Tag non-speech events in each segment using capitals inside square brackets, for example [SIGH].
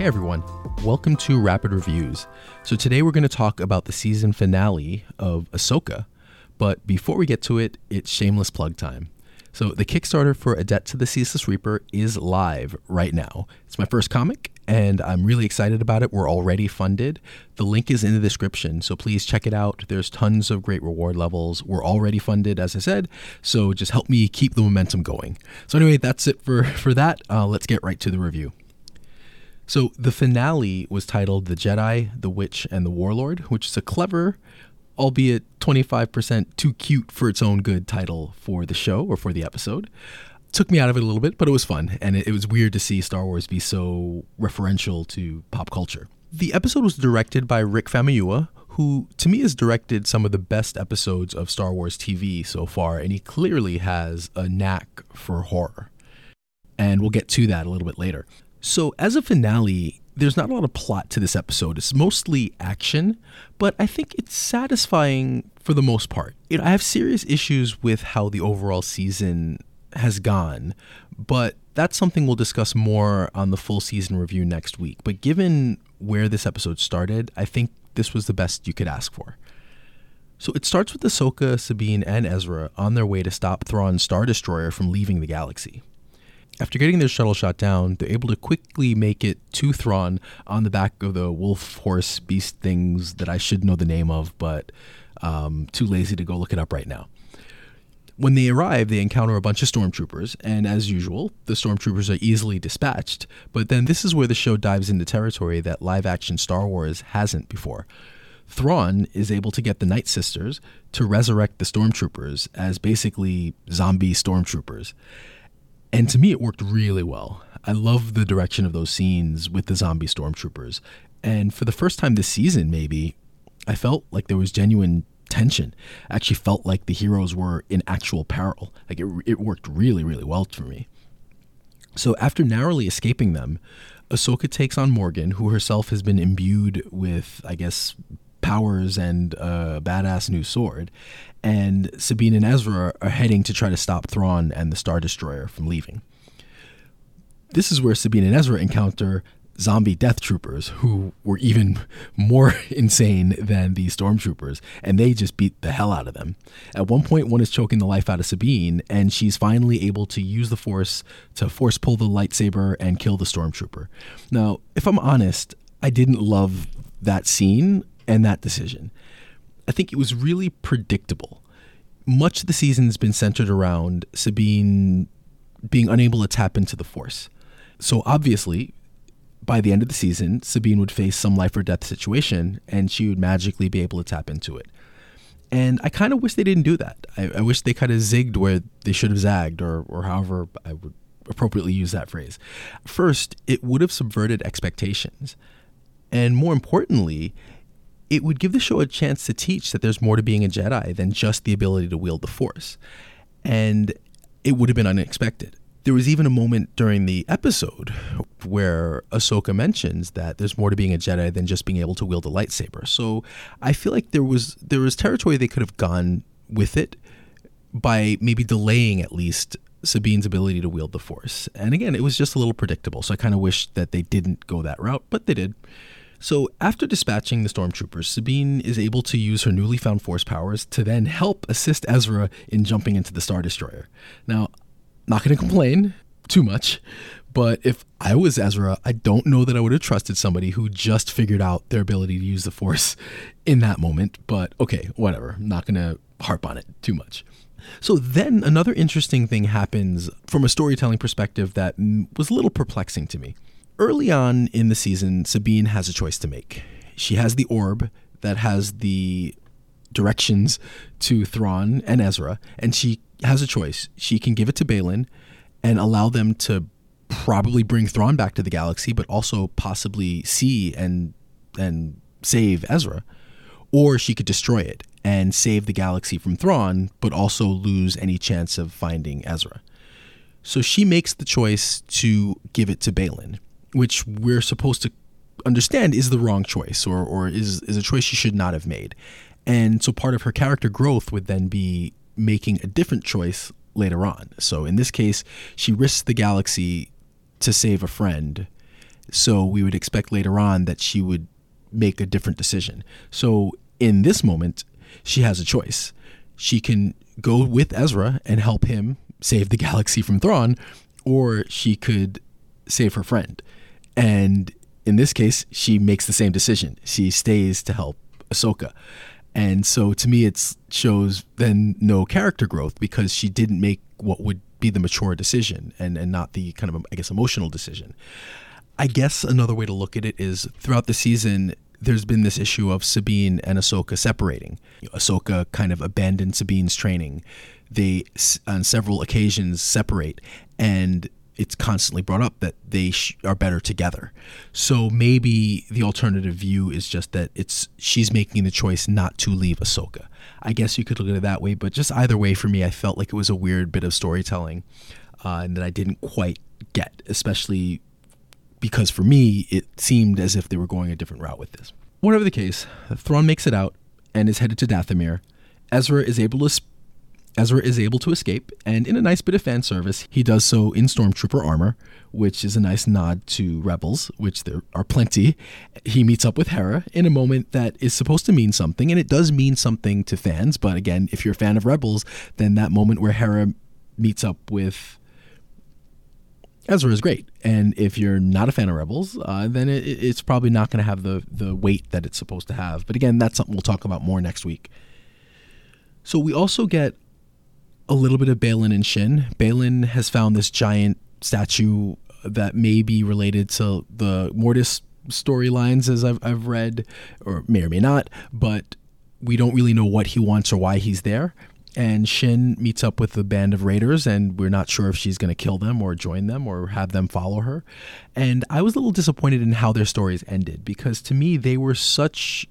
Hey everyone, welcome to Rapid Reviews. So today we're going to talk about the season finale of Ahsoka, but before we get to it, it's shameless plug time. So the Kickstarter for A Debt to the Ceaseless Reaper is live right now. It's my first comic, and I'm really excited about it. We're already funded. The link is in the description, so please check it out. There's tons of great reward levels. We're already funded, as I said, so just help me keep the momentum going. So anyway, that's it for for that. Uh, let's get right to the review. So the finale was titled The Jedi, the Witch, and the Warlord, which is a clever, albeit 25% too cute for its own good title for the show or for the episode. Took me out of it a little bit, but it was fun, and it, was weird to see Star Wars be so referential to pop culture. The episode was directed by Rick Famuyiwa, who to me has directed some of the best episodes of Star Wars TV so far, and he clearly has a knack for horror. And we'll get to that a little bit later. So, as a finale, there's not a lot of plot to this episode. It's mostly action, but I think it's satisfying for the most part. I have serious issues with how the overall season has gone, but that's something we'll discuss more on the full season review next week. But given where this episode started, I think this was the best you could ask for. So it starts with Ahsoka, Sabine, and Ezra on their way to stop Thrawn's Star Destroyer from leaving the galaxy. After getting their shuttle shot down, they're able to quickly make it to Thrawn on the back of the wolf horse beast things that I should know the name of, but um, too lazy to go look it up right now. When they arrive, they encounter a bunch of stormtroopers, and as usual, the stormtroopers are easily dispatched. But then this is where the show dives into territory that live action Star Wars hasn't before. Thrawn is able to get the Night Sisters to resurrect the stormtroopers as basically zombie stormtroopers. And to me, it worked really well. I love the direction of those scenes with the zombie stormtroopers. And for the first time this season, maybe, I felt like there was genuine tension. I actually felt like the heroes were in actual peril. Like it, it worked really, really well for me. So after narrowly escaping them, Ahsoka takes on Morgan, who herself has been imbued with, I guess, powers and a badass new sword, and Sabine and Ezra are heading to try to stop Thrawn and the Star Destroyer from leaving. This is where Sabine and Ezra encounter zombie death troopers who were even [LAUGHS] more [LAUGHS] insane than the stormtroopers, and they just beat the hell out of them. At one point, one is choking the life out of Sabine, and she's finally able to use the force to force pull the lightsaber and kill the stormtrooper. Now, if I'm honest, I didn't love that scene and that decision. I think it was really predictable. Much of the season has been centered around Sabine being unable to tap into the Force. So obviously, by the end of the season, Sabine would face some life or death situation and she would magically be able to tap into it. And I kind of wish they didn't do that. I, I wish they kind of zigged where they should have zagged, or, or however I would appropriately use that phrase. First, it would have subverted expectations. And more importantly, it would give the show a chance to teach that there's more to being a Jedi than just the ability to wield the Force. And it would have been unexpected. There was even a moment during the episode where Ahsoka mentions that there's more to being a Jedi than just being able to wield a lightsaber. So I feel like there was there was territory they could have gone with it by maybe delaying at least Sabine's ability to wield the Force. And again, it was just a little predictable. So I kind of wish that they didn't go that route, but they did. So, after dispatching the stormtroopers, Sabine is able to use her newly found force powers to then help assist Ezra in jumping into the Star Destroyer. Now, not going to complain too much, but if I was Ezra, I don't know that I would have trusted somebody who just figured out their ability to use the Force in that moment. But okay, whatever. I'm not going to harp on it too much. So then another interesting thing happens from a storytelling perspective that was a little perplexing to me. Early on in the season, Sabine has a choice to make. She has the orb that has the directions to Thrawn and Ezra, and she has a choice. She can give it to Baylan and allow them to probably bring Thrawn back to the galaxy, but also possibly see and and save Ezra. Or she could destroy it and save the galaxy from Thrawn, but also lose any chance of finding Ezra. So she makes the choice to give it to Baylan which we're supposed to understand is the wrong choice or, or is, is a choice she should not have made. And so part of her character growth would then be making a different choice later on. So in this case, she risks the galaxy to save a friend So we would expect later on that she would make a different decision. So in this moment, she has a choice. She can go with Ezra and help him save the [LAUGHS] galaxy from Thrawn, or she could save her friend. And in this case, she makes the same decision. She stays to help Ahsoka. And so to me, it shows then no character growth because she didn't make what would be the mature decision and, and not the kind of, I guess, emotional decision. I guess another way to look at it is throughout the season, there's been this issue of Sabine and Ahsoka separating. Ahsoka kind of abandoned Sabine's training. They, on several occasions, separate. And it's constantly brought up that they sh- are better together. So maybe the alternative view is just that it's she's making the choice not to leave Ahsoka. I guess you could look at it that way, but just either way, for me, I felt like it was a weird bit of storytelling uh, and that I didn't quite get, especially because for me, it seemed as if they were going a different route with this. Whatever the case, Thrawn makes it out and is headed to Dathomir. Ezra is able to Ezra is able to escape, and in a nice bit of fan service, he does so in Stormtrooper armor, which is a nice nod to Rebels, which there are plenty. He meets up with Hera in a moment that is supposed to mean something, and it does mean something to fans. But again, if you're a fan of Rebels, then that moment where Hera meets up with Ezra is great, and if you're not a fan of Rebels, uh, then it, it's probably not going to have the the weight that it's supposed to have. But again, that's something we'll talk about more next week. So we also get a little bit of Baylan and Shin. Baylan has found this giant statue that may be related to the Mortis storylines, as I've, I've read, or may or may not, but we don't really know what he wants or why he's there. And Shin meets up with a band of raiders, and we're not sure if she's going to kill them or join them or have them follow her. And I was a little disappointed in how their stories ended because to me, they were such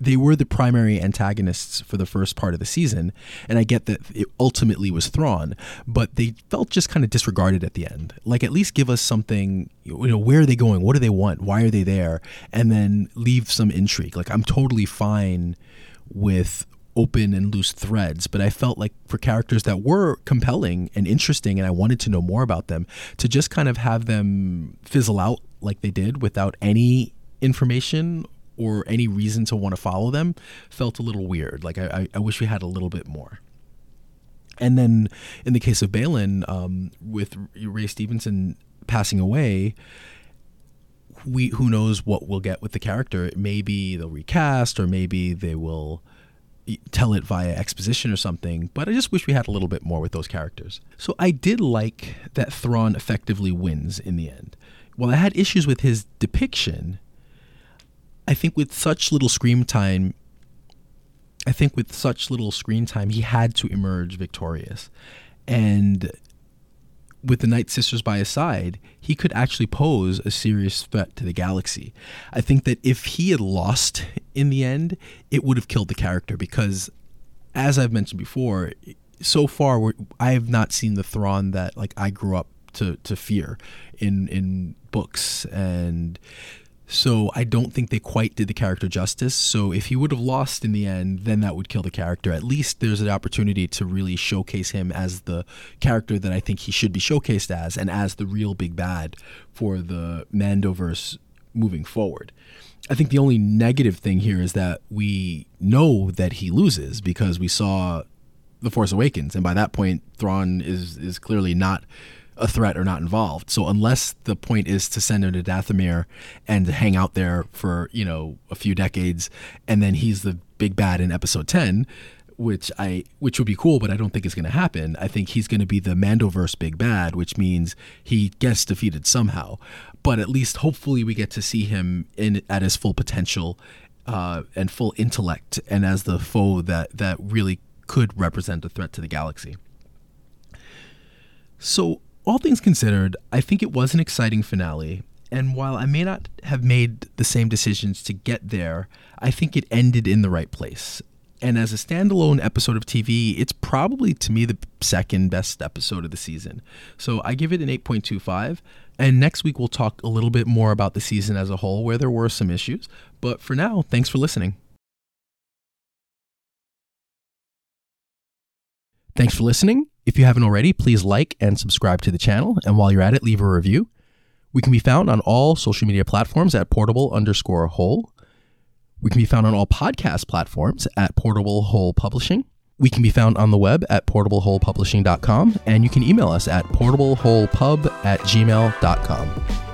they were the primary antagonists for the first part of the season, and I get that it ultimately was Thrawn, but they felt just kind of disregarded at the end. Like at least give us something, you know, where are they going? What do they want? Why are they there? And then leave some intrigue. Like I'm totally fine with open and loose threads, but I felt like for characters that were compelling and interesting and I wanted to know more about them, to just kind of have them fizzle out like they did without any information or any reason to want to follow them felt a little weird. Like I, I wish we had a little bit more. And then in the case of Baylan, um, with Ray Stevenson passing away, we who knows what we'll get with the character. Maybe they'll recast, or maybe they will tell it via exposition or something. But I just wish we had a little bit more with those characters. So I did like that Thrawn effectively wins in the end. While I had issues with his depiction, I think with such little screen time, I think with such little screen time, he had to emerge victorious. And with the Night Sisters by his side, he could actually pose a serious threat to the galaxy. I think that if he had lost in the end, it would have killed the character because, as I've mentioned before, so far I have not seen the Thrawn that like I grew up to to fear in in books and so I don't think they quite did the character justice. So if he would have lost in the end, then that would kill the character. At least there's an opportunity to really showcase him as the character that I think he should be showcased as and as the real big bad for the Mandoverse moving forward. I think the only negative thing here is that we know that he loses because we saw The Force Awakens and by that point Thrawn is is clearly not a threat or not involved. So unless the point is to send him to Dathomir and hang out there for you know a few decades, and then he's the big bad in Episode Ten, which I which would be cool, but I don't think it's going to happen. I think he's going to be the Mandoverse big bad, which means he gets defeated somehow. But at least hopefully we get to see him in at his full potential uh, and full intellect, and as the foe that that really could represent a threat to the galaxy. So all things considered, I think it was an exciting finale. And while I may not have made the same decisions to get there, I think it ended in the right place. And as a standalone episode of TV, it's probably to me the second best episode of the season. So I give it an 8.25. And next week we'll talk a little bit more about the season as a whole, where there were some issues. But for now, thanks for listening. Thanks for listening. If you haven't already, please like and subscribe to the channel. And while you're at it, leave a review. We can be found on all social media platforms at portable underscore hole. We can be found on all podcast platforms at Portable Hole Publishing. We can be found on the web at portableholepublishing.com, and you can email us at portableholepub at gmail.com.